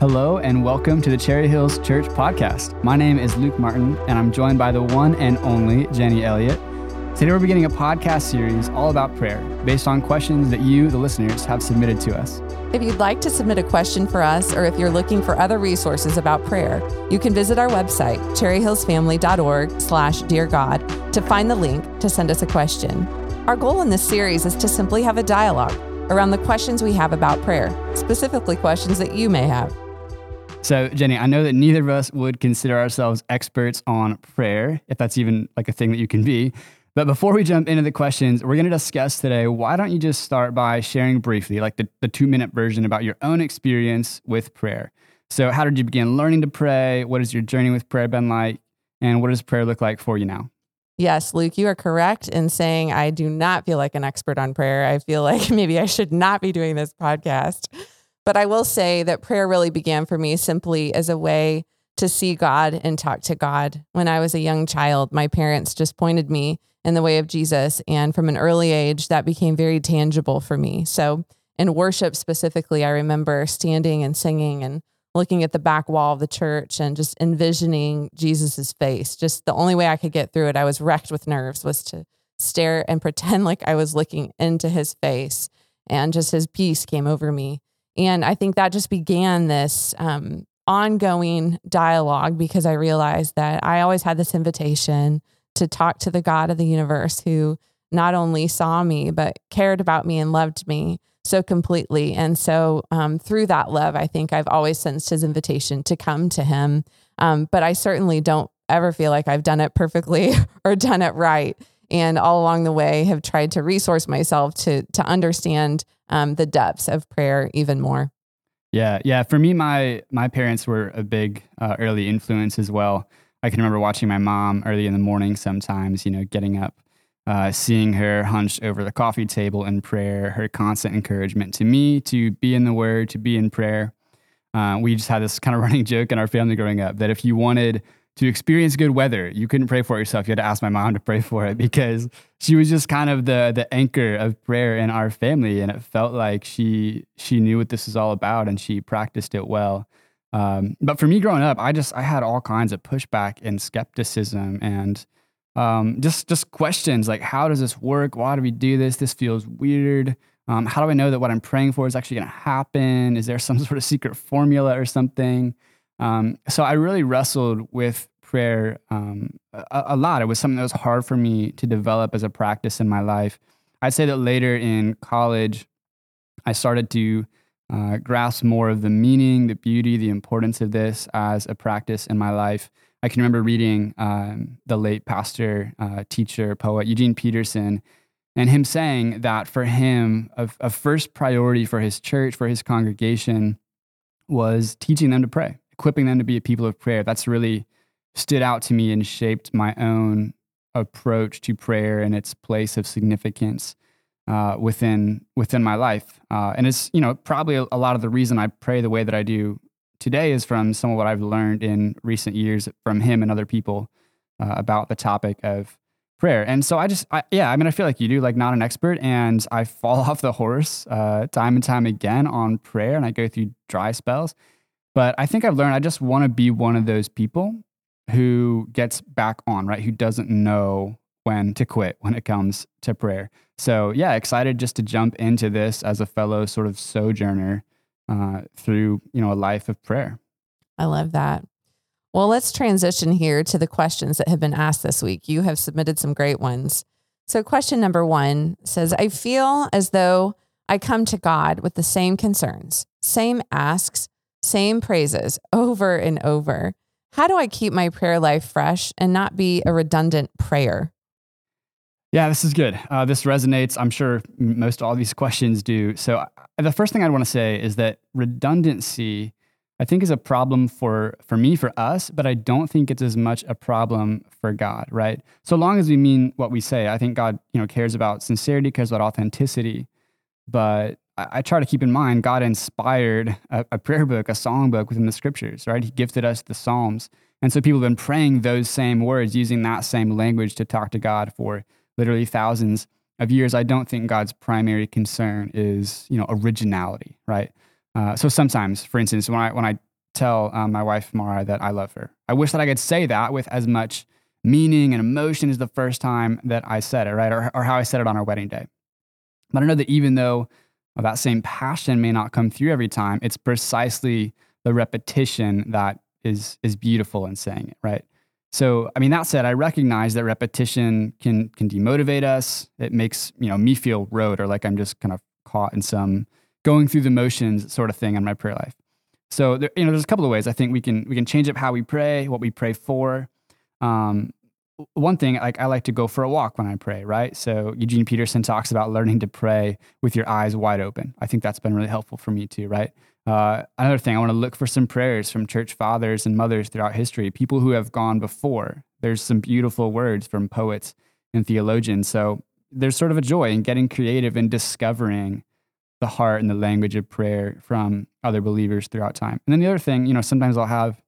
Hello, and welcome to the Cherry Hills Church podcast. My name is Luke Martin, and I'm joined by the one and only Jenny Elliott. Today, we're beginning a podcast series all about prayer based on questions that you, the listeners, have submitted to us. If you'd like to submit a question for us, or if you're looking for other resources about prayer, you can visit our website, cherryhillsfamily.org slash dear God, to find the link to send us a question. Our goal in this series is to simply have a dialogue around the questions we have about prayer, specifically questions that you may have. So, Jenny, I know that neither of us would consider ourselves experts on prayer, if that's even like a thing that you can be. But before we jump into the questions, we're going to discuss today why don't you just start by sharing briefly, like the, the two minute version about your own experience with prayer? So, how did you begin learning to pray? What has your journey with prayer been like? And what does prayer look like for you now? Yes, Luke, you are correct in saying I do not feel like an expert on prayer. I feel like maybe I should not be doing this podcast. But I will say that prayer really began for me simply as a way to see God and talk to God. When I was a young child, my parents just pointed me in the way of Jesus. And from an early age, that became very tangible for me. So, in worship specifically, I remember standing and singing and looking at the back wall of the church and just envisioning Jesus's face. Just the only way I could get through it, I was wrecked with nerves, was to stare and pretend like I was looking into his face. And just his peace came over me. And I think that just began this um, ongoing dialogue because I realized that I always had this invitation to talk to the God of the universe who not only saw me, but cared about me and loved me so completely. And so um, through that love, I think I've always sensed his invitation to come to him. Um, but I certainly don't ever feel like I've done it perfectly or done it right. And all along the way, have tried to resource myself to to understand um, the depths of prayer even more. Yeah, yeah. For me, my my parents were a big uh, early influence as well. I can remember watching my mom early in the morning sometimes, you know, getting up, uh, seeing her hunched over the coffee table in prayer, her constant encouragement to me to be in the Word, to be in prayer. Uh, we just had this kind of running joke in our family growing up that if you wanted to experience good weather. You couldn't pray for it yourself. You had to ask my mom to pray for it because she was just kind of the the anchor of prayer in our family, and it felt like she she knew what this was all about and she practiced it well. Um, but for me growing up, I just I had all kinds of pushback and skepticism and um, just just questions like how does this work? Why do we do this? This feels weird. Um, how do I know that what I'm praying for is actually going to happen? Is there some sort of secret formula or something? Um, so I really wrestled with prayer um, a, a, lot. It was something that was hard for me to develop as a practice in my life. I'd say that later in college, I started to uh, grasp more of the meaning, the beauty, the importance of this as a practice in my life. I can remember reading um, the late pastor, uh, teacher, poet Eugene Peterson, and him saying that for him, a, a first priority for his church, for his congregation, was teaching them to pray equipping them to be a people of prayer. That's really stood out to me and shaped my own approach to prayer and its place of significance uh, within within my life. Uh, and it's you know probably a, a, lot of the reason I pray the way that I do today is from some of what I've learned in recent years from him and other people uh, about the topic of prayer. And so I just I, yeah, I mean I feel like you do like not an expert, and I fall off the horse uh, time and time again on prayer, and I go through dry spells. But I think I've learned I just want to be one of those people who gets back on, right? Who doesn't know when to quit when it comes to prayer. So, yeah, excited just to jump into this as a fellow sort of sojourner uh, through, you know, a life of prayer. I love that. Well, let's transition here to the questions that have been asked this week. You have submitted some great ones. So, question number one says I feel as though I come to God with the same concerns, same asks, same praises over and over. How do I keep my prayer life fresh and not be a redundant prayer? Yeah, this is good. Uh, this resonates. I'm sure most all these questions do. So, uh, the first thing I want to say is that redundancy, I think, is a problem for for me, for us, but I don't think it's as much a problem for God. Right? So long as we mean what we say, I think God, you know, cares about sincerity, cares about authenticity. But I, try to keep in mind God inspired a, a prayer book, a song book within the scriptures, right? He gifted us the Psalms. And so people have been praying those same words, using that same language to talk to God for literally thousands of years. I don't think God's primary concern is, you know, originality, right? Uh, so sometimes, for instance, when I when I tell um, my wife Mara that I love her. I wish that I could say that with as much meaning and emotion as the first time that I said it, right? Or, or how I said it on our wedding day. But I know that even though that same passion may not come through every time, it's precisely the repetition that is is beautiful in saying it, right? So, I mean, that said, I recognize that repetition can can demotivate us. It makes you know me feel road or like I'm just kind of caught in some going through the motions sort of thing in my prayer life. So, there, you know, there's a couple of ways I think we can we can change up how we pray, what we pray for. Um, one thing, like I like to go for a walk when I pray, right? So Eugene Peterson talks about learning to pray with your eyes wide open. I think that's been really helpful for me too, right? Uh, another thing, I want to look for some prayers from church fathers and mothers throughout history, people who have gone before. There's some beautiful words from poets and theologians. So there's sort of a joy in getting creative and discovering the heart and the language of prayer from other believers throughout time. And then the other thing, you know, sometimes I'll have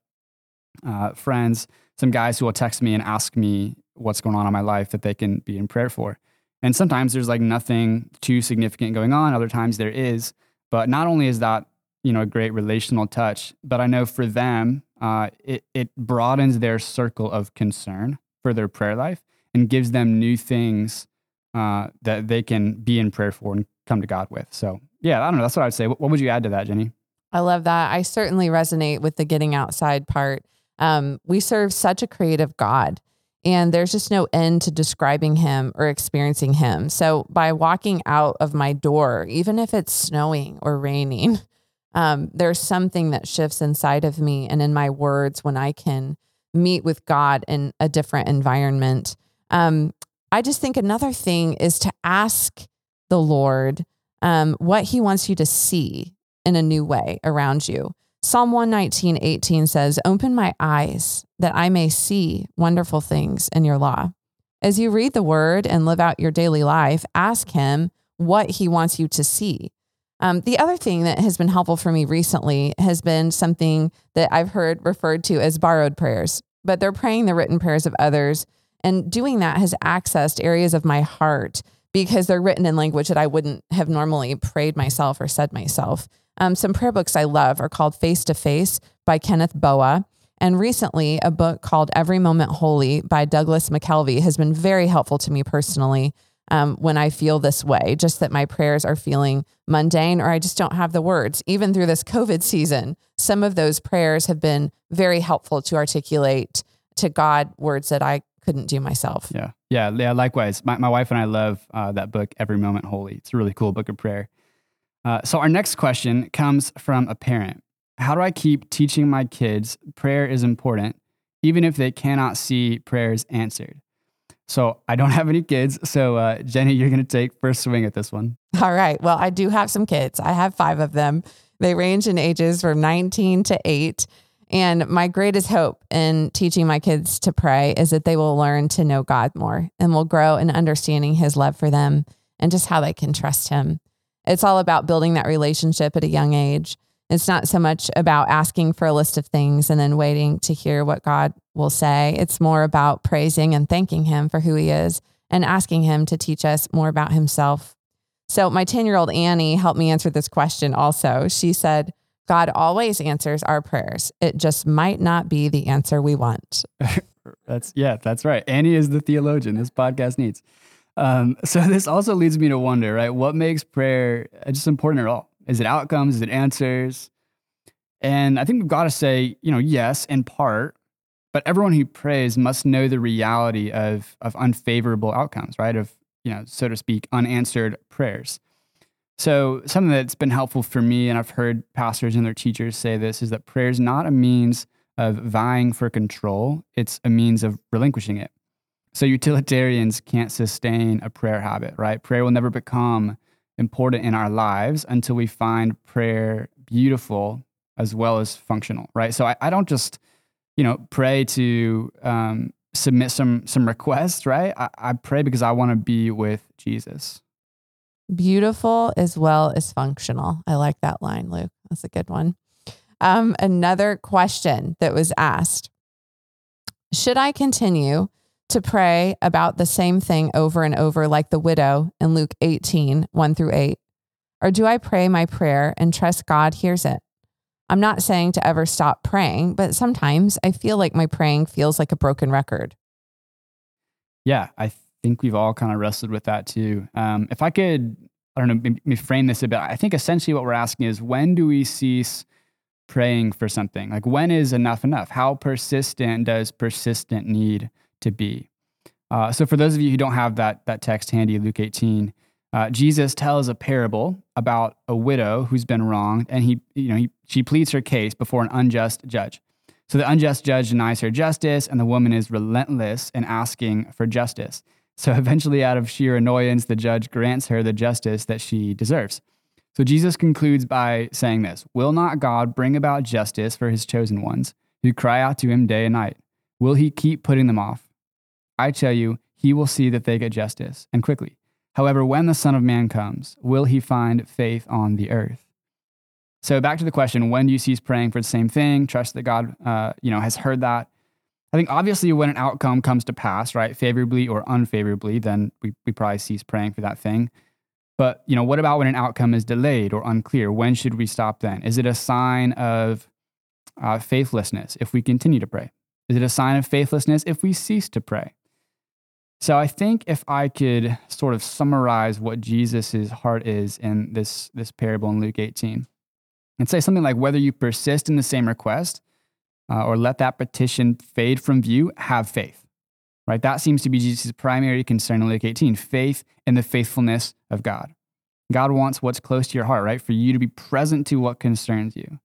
uh, friends, some guys who will text me and ask me what's going on in my life that they can be in prayer for. And sometimes there's like nothing too significant going on. Other times there is. But not only is that you know a great relational touch but i know for them uh, it, it broadens their circle of concern for their prayer life and gives them new things uh, that they can be in prayer for and come to god with so yeah i don't know that's what i'd say what, what would you add to that jenny i love that i certainly resonate with the getting outside part um, we serve such a creative god and there's just no end to describing him or experiencing him. So, by walking out of my door, even if it's snowing or raining, um, there's something that shifts inside of me and in my words when I can meet with God in a different environment. Um, I just think another thing is to ask the Lord um, what He wants you to see in a new way around you. Psalm 119, 18 says, Open my eyes that I may see wonderful things in your law. As you read the word and live out your daily life, ask Him what He wants you to see. Um, the other thing that has been helpful for me recently has been something that I've heard referred to as borrowed prayers, but they're praying the written prayers of others. And doing that has accessed areas of my heart because they're written in language that I wouldn't have normally prayed myself or said myself. Um, some prayer books I love are called Face to Face by Kenneth Boa. And recently, a book called Every Moment Holy by Douglas McKelvey has been very helpful to me personally um, when I feel this way, just that my prayers are feeling mundane or I just don't have the words. Even through this COVID season, some of those prayers have been very helpful to articulate to God words that I couldn't do myself. Yeah. Yeah. Yeah. Likewise. My, my wife and I love uh, that book, Every Moment Holy. It's a really cool book of prayer. Uh, so, our next question comes from a parent How do I keep teaching my kids prayer is important, even if they cannot see prayers answered? So I don't have any kids. So uh, Jenny, you're going to take first swing at this one. All right. Well, I do have some kids. I have five of them. They range in ages from 19 to 8. And my greatest hope in teaching my kids to pray is that they will learn to know God more and will grow in understanding his love for them and just how they can trust him. It's all about building that relationship at a young age. It's not so much about asking for a list of things and then waiting to hear what God will say. It's more about praising and thanking Him for who He is and asking Him to teach us more about Himself. So, my 10 year old Annie helped me answer this question also. She said, God always answers our prayers. It just might not be the answer we want. that's, yeah, that's right. Annie is the theologian this podcast needs. Um, so, this also leads me to wonder, right? What makes prayer just important at all? Is it outcomes? Is it answers? And I think we've got to say, you know, yes, in part, but everyone who prays must know the reality of, of unfavorable outcomes, right? Of, you know, so to speak, unanswered prayers. So, something that's been helpful for me, and I've heard pastors and their teachers say this, is that prayer is not a means of vying for control, it's a means of relinquishing it. So, utilitarians can't sustain a prayer habit, right? Prayer will never become important in our lives until we find prayer beautiful as well as functional, right? So I, I don't just, you know, pray to um, submit some some requests, right? I, I pray because I want to be with Jesus. Beautiful as well as functional. I like that line, Luke. That's a good one. Um, another question that was asked Should I continue to pray about the same thing over and over, like the widow in Luke 18, 1 through 8? Or do I pray my prayer and trust God hears it? I'm not saying to ever stop praying, but sometimes I feel like my praying feels like a broken record. Yeah, I think we've all kind of wrestled with that too. Um, if I could, I don't know, maybe frame this a bit, I think essentially what we're asking is when do we cease praying for something? Like when is enough enough? How persistent does persistent need to be? Uh, so for those of you who don't have that that text handy, Luke 18, uh, Jesus tells a parable about a widow who's been wronged, and he, you know, he, she pleads her case before an unjust judge. So the unjust judge denies her justice, and the woman is relentless in asking for justice. So eventually, out of sheer annoyance, the judge grants her the justice that she deserves. So Jesus concludes by saying this Will not God bring about justice for his chosen ones who cry out to him day and night? Will he keep putting them off? I tell you, he will see that they get justice, and quickly. However, when the Son of Man comes, will he find faith on the earth? So back to the question: When do you cease praying for the same thing? Trust that God, uh, you know, has heard that. I think obviously when an outcome comes to pass, right, favorably or unfavorably, then we, we probably cease praying for that thing. But you know, what about when an outcome is delayed or unclear? When should we stop then? Is it a sign of uh, faithlessness if we continue to pray? Is it a sign of faithlessness if we cease to pray? So I think if I could sort of summarize what Jesus' heart is in this, this parable in Luke 18 and say something like whether you persist in the same request uh, or let that petition fade from view, have faith. Right? That seems to be Jesus' primary concern in Luke 18 faith in the faithfulness of God. God wants what's close to your heart, right? For you to be present to what concerns you.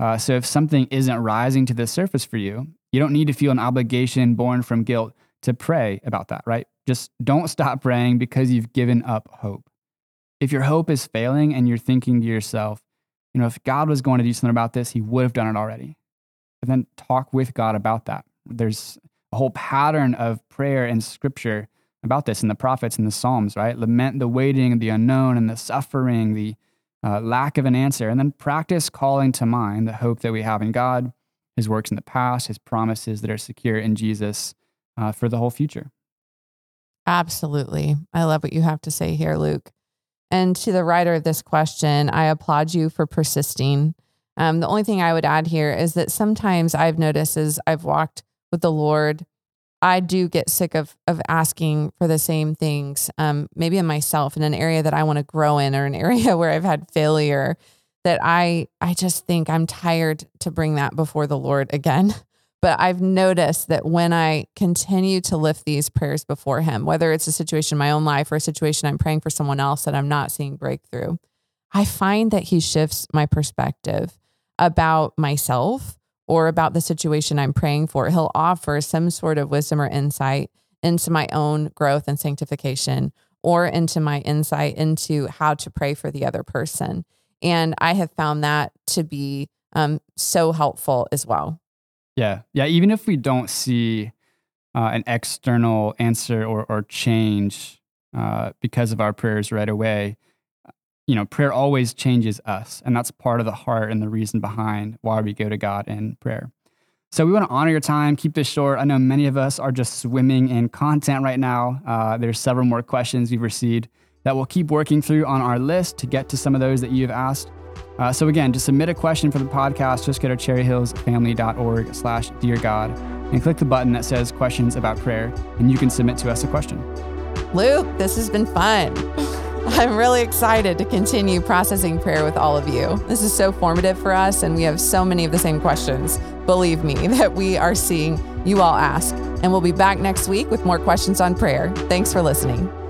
Uh, so if something isn't rising to the surface for you, you don't need to feel an obligation born from guilt to pray about that, right? Just don't stop praying because you've given up hope. If your hope is failing and you're thinking to yourself, you know, if God was going to do something about this, he would have done it already. And then talk with God about that. There's a whole pattern of prayer in scripture about this in the prophets and the Psalms, right? Lament the waiting, the unknown, and the suffering, the uh, lack of an answer, and then practice calling to mind the hope that we have in God, His works in the past, His promises that are secure in Jesus, uh, for the whole future. Absolutely. I love what you have to say here, Luke. And to the writer of this question, I applaud you for persisting. Um, the only thing I would add here is that sometimes I've noticed as I've walked with the Lord, I do get sick of of asking for the same things. Um, maybe in myself in an area that I want to grow in, or an area where I've had failure. That I I just think I'm tired to bring that before the Lord again. But I've noticed that when I continue to lift these prayers before Him, whether it's a situation in my own life or a situation I'm praying for someone else that I'm not seeing breakthrough, I find that He shifts my perspective about myself or about the situation I'm praying for. He'll offer some sort of wisdom or insight into my own growth and sanctification or into my insight into how to pray for the other person. And I have found that to be um, so helpful as well. Yeah. Yeah. Even if we don't see uh, an external answer or, or change uh, because of our prayers right away, you know, prayer always changes us. And that's part of the heart and the reason behind why we go to God in prayer. So we want to honor your time, keep this short. I know many of us are just swimming in content right now. Uh, there's several more questions we've received that we'll keep working through on our list to get to some of those that you've asked. Uh, so again, to submit a question for the podcast, just go to cherryhillsfamily.org slash dear God and click the button that says questions about prayer, and you can submit to us a question. Luke, this has been fun. I'm really excited to continue processing prayer with all of you. This is so formative for us, and we have so many of the same questions, believe me, that we are seeing you all ask. And we'll be back next week with more questions on prayer. Thanks for listening.